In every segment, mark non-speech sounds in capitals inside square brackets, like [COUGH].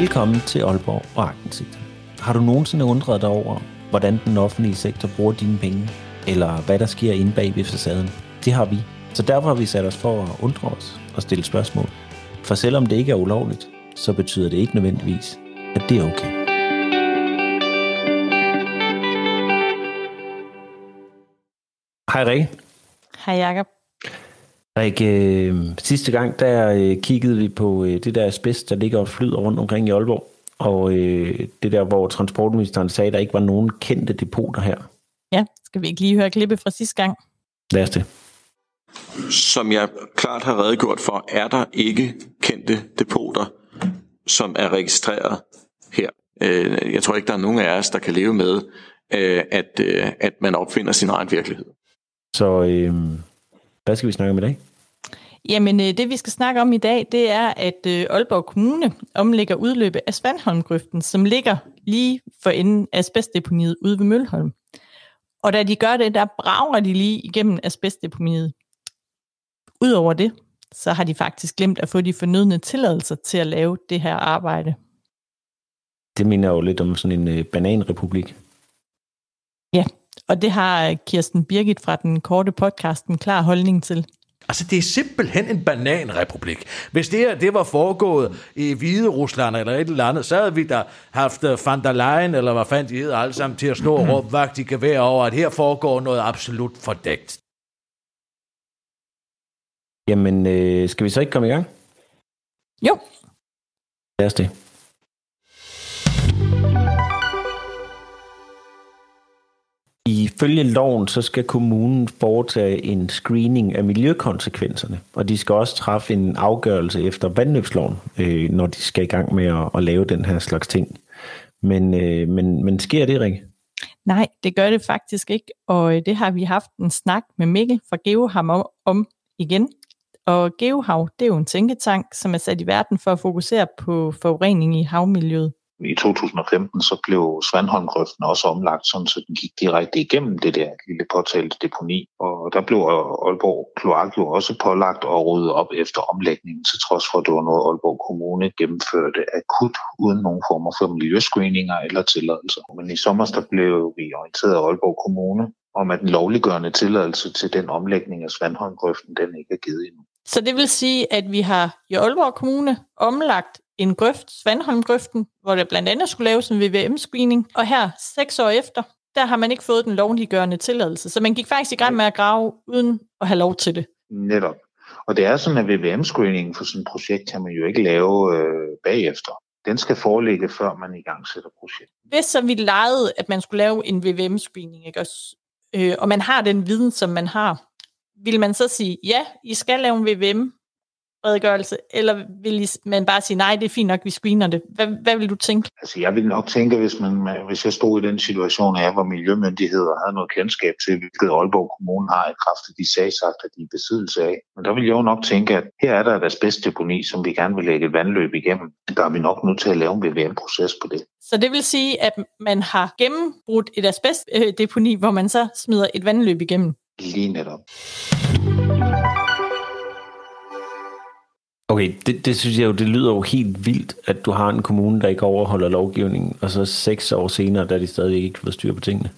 Velkommen til Aalborg og Agtensigt. Har du nogensinde undret dig over, hvordan den offentlige sektor bruger dine penge, eller hvad der sker inde bag ved facaden? Det har vi. Så derfor har vi sat os for at undre os og stille spørgsmål. For selvom det ikke er ulovligt, så betyder det ikke nødvendigvis, at det er okay. Hej Rikke. Hej Jakob. Rikke, øh, sidste gang der øh, kiggede vi på øh, det der asbest, der ligger og flyder rundt omkring i Aalborg. Og øh, det der, hvor transportministeren sagde, at der ikke var nogen kendte depoter her. Ja, skal vi ikke lige høre klippet fra sidste gang? Lad os det. Som jeg klart har redegjort for, er der ikke kendte depoter, som er registreret her. Øh, jeg tror ikke, der er nogen af os, der kan leve med, øh, at, øh, at man opfinder sin egen virkelighed. Så øh, hvad skal vi snakke om i dag? Jamen, øh, det vi skal snakke om i dag, det er, at øh, Aalborg Kommune omlægger udløbet af Svandholmgrøften, som ligger lige for enden af asbestdeponiet ude ved Mølholm. Og da de gør det, der brager de lige igennem asbestdeponiet. Udover det, så har de faktisk glemt at få de fornødne tilladelser til at lave det her arbejde. Det minder jo lidt om sådan en øh, bananrepublik. Ja, og det har Kirsten Birgit fra den korte podcast en klar holdning til. Altså, det er simpelthen en bananrepublik. Hvis det her det var foregået i Hvide Rusland eller et eller andet, så havde vi da haft øh, van der Leyen, eller hvad fanden de hedder, alle sammen til at stå og råbe vagt i gevær over, at her foregår noget absolut fordækt. Jamen, øh, skal vi så ikke komme i gang? Jo. Lad os det. Ifølge loven, så skal kommunen foretage en screening af miljøkonsekvenserne, og de skal også træffe en afgørelse efter vandløbsloven, øh, når de skal i gang med at, at lave den her slags ting. Men, øh, men, men sker det, Rikke? Nej, det gør det faktisk ikke, og øh, det har vi haft en snak med Mikkel fra Geoham om, om igen. Og Geohav, det er jo en tænketank, som er sat i verden for at fokusere på forurening i havmiljøet i 2015 så blev Svandholmgrøften også omlagt, sådan så den gik direkte igennem det der lille påtalte deponi. Og der blev Aalborg Kloak jo også pålagt at rydde op efter omlægningen, til trods for, at det var noget Aalborg Kommune gennemførte akut, uden nogen former for miljøscreeninger eller tilladelser. Men i sommer der blev vi orienteret af Aalborg Kommune om, at den lovliggørende tilladelse til den omlægning af Svandholmgrøften, den ikke er givet endnu. Så det vil sige, at vi har i Aalborg Kommune omlagt en grøft, Svandholmgrøften, hvor der blandt andet skulle laves en VVM-screening. Og her, seks år efter, der har man ikke fået den lovliggørende tilladelse. Så man gik faktisk i gang med at grave uden at have lov til det. Netop. Og det er sådan, at VVM-screeningen for sådan et projekt kan man jo ikke lave øh, bagefter. Den skal foreligge, før man i gang sætter projektet. Hvis så vi lejede, at man skulle lave en VVM-screening, ikke også? Øh, og man har den viden, som man har, vil man så sige, ja, I skal lave en VVM, redegørelse, eller vil man bare sige, nej, det er fint nok, vi screener det? Hvad, hvad vil du tænke? Altså, jeg vil nok tænke, hvis, man, hvis jeg stod i den situation, at jeg var miljømyndigheder og havde noget kendskab til, hvilket Aalborg Kommune har i kraft af de sagsakter, de er besiddelse af. Men der vil jeg jo nok tænke, at her er der et asbestdeponi, som vi gerne vil lægge et vandløb igennem. Der er vi nok nødt til at lave en VVM-proces på det. Så det vil sige, at man har gennembrudt et asbestdeponi, hvor man så smider et vandløb igennem? Lige netop. Okay, det, det synes jeg jo, det lyder jo helt vildt, at du har en kommune, der ikke overholder lovgivningen, og så seks år senere, der de stadig ikke får styr på tingene.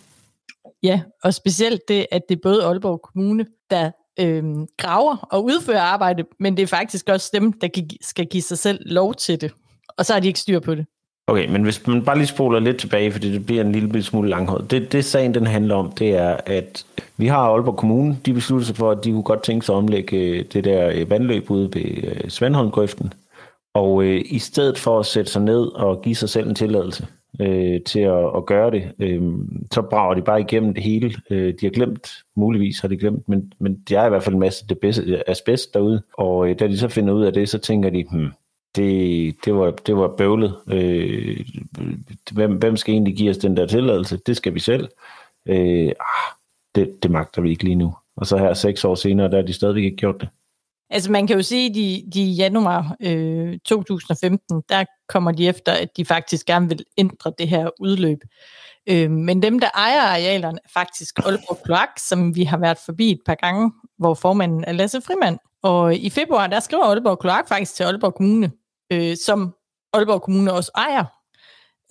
Ja, og specielt det, at det er både Aalborg Kommune, der øhm, graver og udfører arbejde, men det er faktisk også dem, der skal give sig selv lov til det. Og så har de ikke styr på det. Okay, men hvis man bare lige spoler lidt tilbage, fordi det bliver en lille smule langhåret. Det, det sagen den handler om, det er, at vi har Aalborg Kommune, de besluttede sig for, at de kunne godt tænke sig at omlægge øh, det der øh, vandløb ude ved øh, Svendholmgrøften. Og øh, i stedet for at sætte sig ned og give sig selv en tilladelse øh, til at, at gøre det, øh, så brager de bare igennem det hele. Øh, de har glemt, muligvis har de glemt, men, men der er i hvert fald en masse det bedste, asbest derude. Og øh, da de så finder ud af det, så tænker de, hmm, det, det, var, det var bøvlet. Øh, hvem, hvem skal egentlig give os den der tilladelse? Det skal vi selv. Øh, ah, det, det magter vi ikke lige nu. Og så her seks år senere, der har de stadigvæk ikke gjort det. Altså man kan jo sige, at de, de i januar øh, 2015, der kommer de efter, at de faktisk gerne vil ændre det her udløb. Øh, men dem, der ejer arealerne, er faktisk Aalborg Kloak, som vi har været forbi et par gange, hvor formanden er Lasse Frimand. Og i februar, der skriver Aalborg Kloak faktisk til Aalborg Kommune, øh, som Aalborg Kommune også ejer.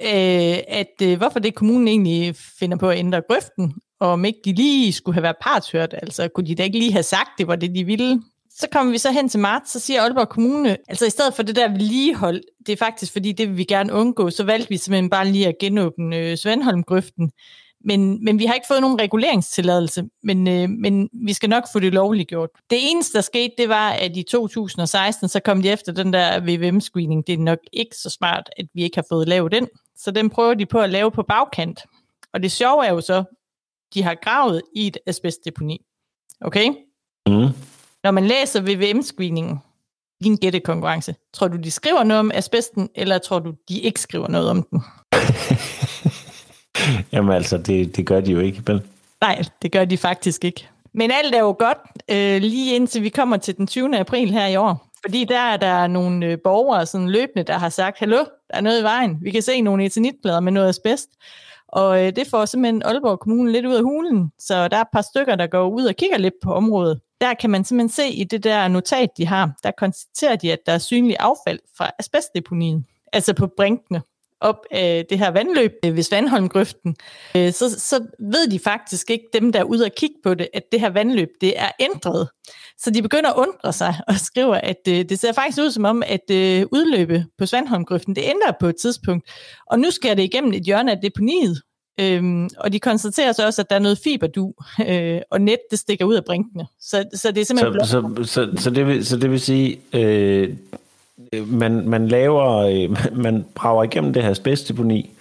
Øh, at øh, hvorfor det kommunen egentlig finder på at ændre grøften, og om ikke de lige skulle have været partshørt, altså kunne de da ikke lige have sagt, det var det, de ville. Så kommer vi så hen til marts, så siger Aalborg Kommune, altså i stedet for det der vedligehold, det er faktisk fordi, det vil vi gerne undgå, så valgte vi simpelthen bare lige at genåbne øh, Svendholm-grøften. Men, men vi har ikke fået nogen reguleringstilladelse, men, øh, men vi skal nok få det lovligt gjort. Det eneste, der skete, det var, at i 2016, så kom de efter den der VVM-screening. Det er nok ikke så smart, at vi ikke har fået lavet den. Så den prøver de på at lave på bagkant. Og det sjove er jo så, de har gravet i et asbestdeponi. Okay? Mm. Når man læser VVM-screeningen, din gættekonkurrence, tror du, de skriver noget om asbesten, eller tror du, de ikke skriver noget om den? [LAUGHS] [LAUGHS] Jamen altså, det, det gør de jo ikke, vel? Nej, det gør de faktisk ikke. Men alt er jo godt, øh, lige indtil vi kommer til den 20. april her i år. Fordi der er der nogle øh, borgere sådan løbende, der har sagt, hallo, der er noget i vejen. Vi kan se nogle eternitplader med noget asbest. Og øh, det får simpelthen Aalborg Kommune lidt ud af hulen. Så der er et par stykker, der går ud og kigger lidt på området. Der kan man simpelthen se i det der notat, de har, der konstaterer de, at der er synlig affald fra asbestdeponiet. Altså på brinkene op af det her vandløb øh, ved Svandholmgrøften, øh, så, så ved de faktisk ikke, dem der er ude og kigge på det, at det her vandløb, det er ændret. Så de begynder at undre sig [LAUGHS] og skriver, at det ser faktisk ud som om, at udløbet på Svandholmgrøften, det ændrer på et tidspunkt. Og nu skal det igennem et hjørne af deponiet. Øhm, og de konstaterer så også, at der er noget fiberdu, [LAUGHS] øh, og net, det stikker ud af brinkene. Så, så det er simpelthen... Så, så, så, så, det, vil, så det vil sige, øh, Øh, man, man laver, øh, [LAUGHS] man brager igennem det her asbestdeponi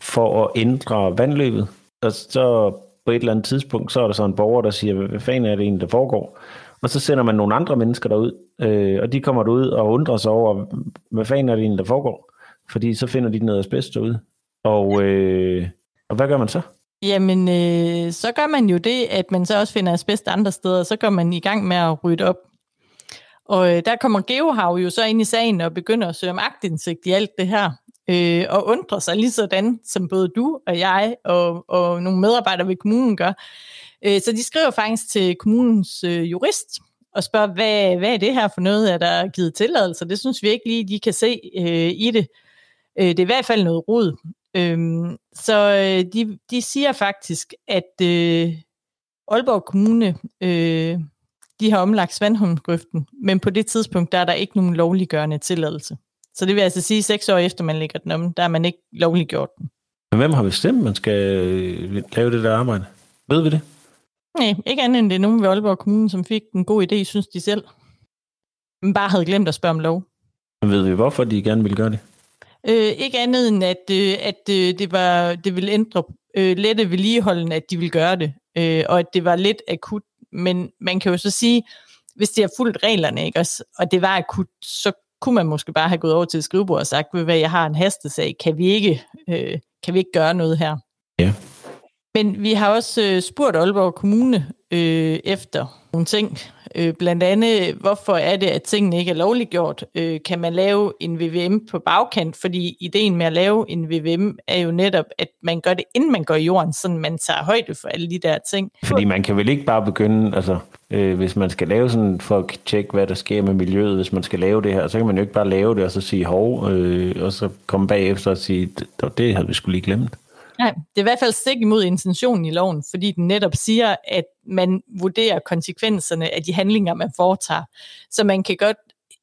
for at ændre vandløbet, og så på et eller andet tidspunkt, så er der så en borger, der siger, hvad fanden er det egentlig, der foregår? Og så sender man nogle andre mennesker derud, øh, og de kommer derud og undrer sig over, hvad fanden er det egentlig, der foregår? Fordi så finder de noget asbest derude. Og, øh, og hvad gør man så? Jamen, øh, så gør man jo det, at man så også finder asbest andre steder, så går man i gang med at rydde op. Og øh, der kommer Geohav jo så ind i sagen og begynder at søge om agtindsigt i alt det her, øh, og undrer sig lige sådan, som både du og jeg og, og nogle medarbejdere ved kommunen gør. Øh, så de skriver faktisk til kommunens øh, jurist og spørger, hvad, hvad er det her for noget, er der givet tilladelse? Det synes vi ikke lige, de kan se øh, i det. Øh, det er i hvert fald noget rod. Øh, så øh, de, de siger faktisk, at øh, Aalborg Kommune øh, de har omlagt Svandholmsgrøften, men på det tidspunkt, der er der ikke nogen lovliggørende tilladelse. Så det vil altså sige, at seks år efter man lægger den om, der er man ikke lovliggjort den. Men hvem har bestemt, man skal øh, lave det der arbejde? Ved vi det? Nej, ikke andet end det er nogen ved Aalborg Kommune, som fik en god idé, synes de selv. Men bare havde glemt at spørge om lov. Men ved vi, hvorfor de gerne vil gøre det? Øh, ikke andet end, at, øh, at øh, det, var, det ville ændre øh, lette vedligeholden, at de ville gøre det. Øh, og at det var lidt akut men man kan jo så sige, hvis det har fulgt reglerne, ikke, også, og det var akut, så kunne man måske bare have gået over til skrivebord og sagt, hvad jeg har en hastesag, kan vi ikke, øh, kan vi ikke gøre noget her? Ja. Men vi har også øh, spurgt Aalborg Kommune øh, efter nogle ting. Øh, blandt andet, hvorfor er det, at tingene ikke er lovliggjort? Øh, kan man lave en VVM på bagkant? Fordi ideen med at lave en VVM er jo netop, at man gør det, inden man går i jorden, så man tager højde for alle de der ting. Fordi man kan vel ikke bare begynde, altså øh, hvis man skal lave sådan, for at tjekke, hvad der sker med miljøet, hvis man skal lave det her, så kan man jo ikke bare lave det, og så sige hov, øh, og så komme bagefter og sige, det, det havde vi skulle lige glemt. Nej, det er i hvert fald stik imod intentionen i loven, fordi den netop siger, at man vurderer konsekvenserne af de handlinger, man foretager. Så man kan godt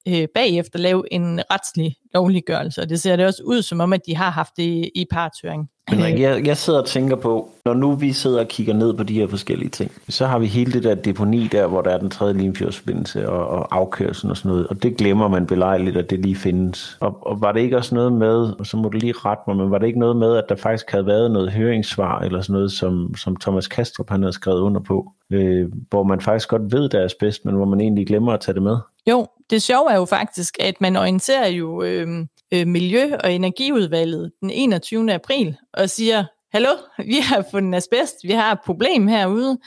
øh, bagefter lave en retslig lovliggørelse, og det ser det også ud som om, at de har haft det i, i partøring. Henrik, jeg, jeg sidder og tænker på, når nu vi sidder og kigger ned på de her forskellige ting, så har vi hele det der deponi der, hvor der er den tredje limfjordsforbindelse og, og afkørsel og sådan noget, og det glemmer man belejligt, at det lige findes. Og, og var det ikke også noget med, og så må du lige rette mig, men var det ikke noget med, at der faktisk havde været noget høringssvar eller sådan noget, som, som Thomas Kastrup han havde skrevet under på, øh, hvor man faktisk godt ved, der er bedst, men hvor man egentlig glemmer at tage det med? Jo, det sjove er jo faktisk, at man orienterer jo øh, øh, Miljø- og Energiudvalget den 21. april og siger, hallo, [LAUGHS] vi har fundet asbest, vi har et problem herude.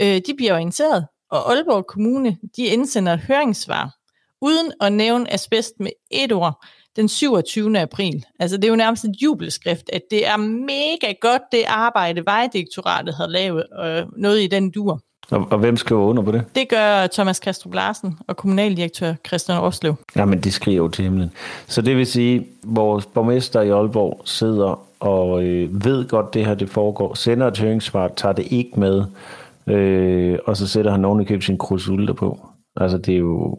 Øh, de bliver orienteret, og Aalborg Kommune, de indsender et høringssvar, uden at nævne asbest med et ord, den 27. april. Altså det er jo nærmest et jubelskrift, at det er mega godt det arbejde, Vejdirektoratet har lavet, og noget i den dur. Og, og hvem skriver under på det? Det gør Thomas Kastrup Larsen og kommunaldirektør Christian Årslev. Jamen, de skriver jo til himlen. Så det vil sige, at vores borgmester i Aalborg sidder og øh, ved godt, det her det foregår, sender et høringssvar, tager det ikke med, øh, og så sætter han oven i købet sin krydsulter på. Altså, det er jo...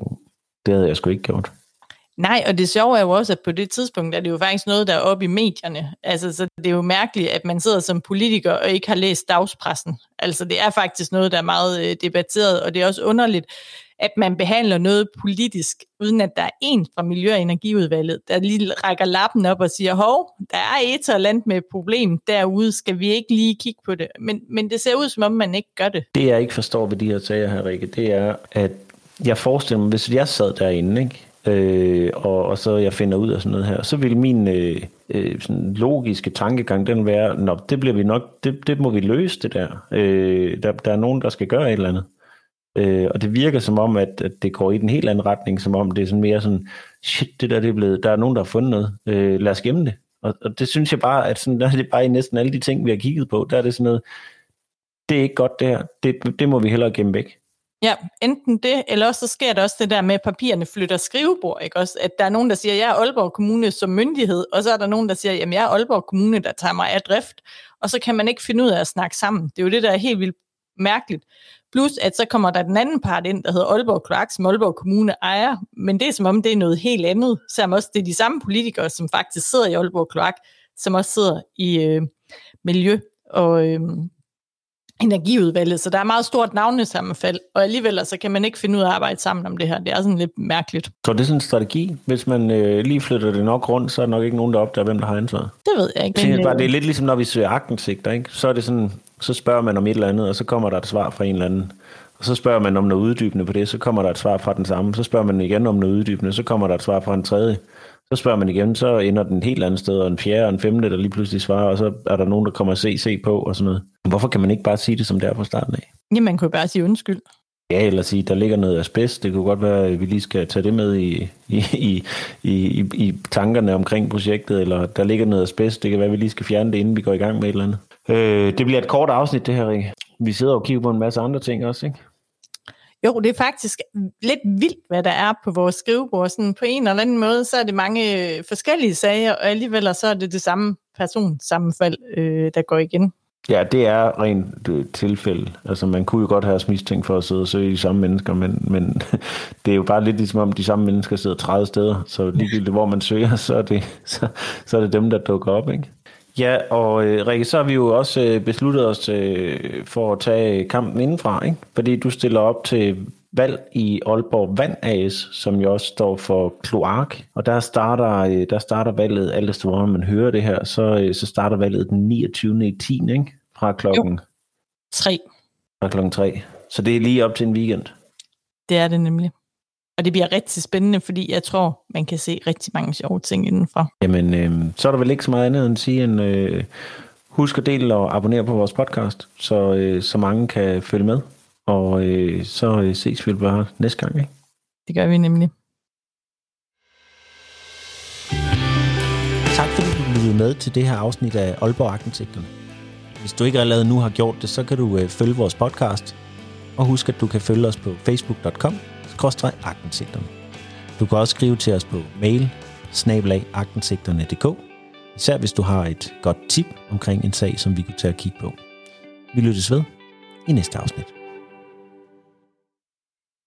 Det havde jeg sgu ikke gjort. Nej, og det sjove er jo også, at på det tidspunkt er det jo faktisk noget, der er oppe i medierne. Altså, så det er jo mærkeligt, at man sidder som politiker og ikke har læst dagspressen. Altså, det er faktisk noget, der er meget øh, debatteret, og det er også underligt, at man behandler noget politisk, uden at der er en fra Miljø- og Energiudvalget, der lige rækker lappen op og siger, hov, der er et eller andet med et problem derude, skal vi ikke lige kigge på det? Men, men det ser ud, som om man ikke gør det. Det jeg ikke forstår ved de her sager her, Rikke, det er, at jeg forestiller mig, hvis jeg sad derinde, ikke? Øh, og, og så jeg finder ud af sådan noget her, så vil min øh, øh, sådan logiske tankegang, den være, Nå, det bliver vi nok, det, det må vi løse det der. Øh, der. Der er nogen, der skal gøre et eller andet. Øh, og det virker som om, at, at det går i den helt anden retning, som om det er sådan mere sådan, shit, det der det er blevet, der er nogen, der har fundet noget, øh, lad os gemme det. Og, og det synes jeg bare, at sådan, [LAUGHS] der er det bare i næsten alle de ting, vi har kigget på, der er det sådan noget, det er ikke godt det her, det, det må vi hellere gemme væk. Ja, enten det, eller også så sker der også det der med, at papirerne flytter skrivebord, ikke også? At der er nogen, der siger, at jeg er Aalborg Kommune som myndighed, og så er der nogen, der siger, at jeg er Aalborg Kommune, der tager mig af drift, og så kan man ikke finde ud af at snakke sammen. Det er jo det, der er helt vildt mærkeligt. Plus, at så kommer der den anden part ind, der hedder Aalborg Kloak, som Aalborg Kommune ejer, men det er som om, det er noget helt andet. Selvom også det er de samme politikere, som faktisk sidder i Aalborg Kloak, som også sidder i øh, Miljø- og øh, energiudvalget, så der er meget stort navnesammenfald, og alligevel så kan man ikke finde ud af at arbejde sammen om det her. Det er sådan lidt mærkeligt. Så det er sådan en strategi. Hvis man øh, lige flytter det nok rundt, så er der nok ikke nogen, der opdager, hvem der har ansvaret. Det ved jeg ikke. Jeg bare, øh, det er lidt ligesom, når vi søger agtensigter, ikke? Så er det sådan, så spørger man om et eller andet, og så kommer der et svar fra en eller anden. Og så spørger man om noget uddybende på det, så kommer der et svar fra den samme. Så spørger man igen om noget uddybende, så kommer der et svar fra en tredje. Så spørger man igen, så ender den helt andet sted, og en fjerde og en femte, der lige pludselig svarer, og så er der nogen, der kommer og se, se på og sådan noget. Hvorfor kan man ikke bare sige det, som det er fra starten af? Jamen, man kunne jo bare sige undskyld. Ja, eller sige, der ligger noget asbest. Det kunne godt være, at vi lige skal tage det med i, i, i, i, i tankerne omkring projektet, eller der ligger noget asbest. Det kan være, at vi lige skal fjerne det, inden vi går i gang med et eller andet. Øh, det bliver et kort afsnit, det her, Rikke. Vi sidder og kigger på en masse andre ting også, ikke? Jo, det er faktisk lidt vildt, hvad der er på vores skrivebord. Sådan på en eller anden måde, så er det mange øh, forskellige sager, og alligevel så er det det samme personsammenfald, øh, der går igen. Ja, det er rent øh, tilfælde. Altså, man kunne jo godt have mistænkt for at sidde og søge de samme mennesker, men, men [LAUGHS] det er jo bare lidt ligesom om de samme mennesker sidder 30 steder, så ligegyldigt hvor man søger, så er det, så, så er det dem, der dukker op, ikke? Ja, og øh, Rikke, så har vi jo også øh, besluttet os øh, for at tage kampen indenfra, ikke? Fordi du stiller op til valg i Aalborg Vand AS, som jo også står for kloak. Og der starter, øh, der starter valget, alt efter hvor man hører det her, så, øh, så starter valget den 29. i 10. Ikke? Fra klokken, jo. Tre. fra klokken 3. Så det er lige op til en weekend. Det er det nemlig. Og det bliver rigtig spændende, fordi jeg tror, man kan se rigtig mange sjove ting indenfor. Jamen, øh, så er der vel ikke så meget andet end at sige, end øh, husk at dele og abonnere på vores podcast, så, øh, så mange kan følge med. Og øh, så øh, ses vi bare næste gang, ikke? Det gør vi nemlig. Tak fordi du lyttede med til det her afsnit af Aalborg Agtentsigterne. Hvis du ikke allerede nu har gjort det, så kan du øh, følge vores podcast. Og husk, at du kan følge os på facebook.com aktensigterne. Du kan også skrive til os på mail snabelagagtentsigterne.dk Især hvis du har et godt tip omkring en sag, som vi kunne tage at kigge på. Vi lyttes ved i næste afsnit.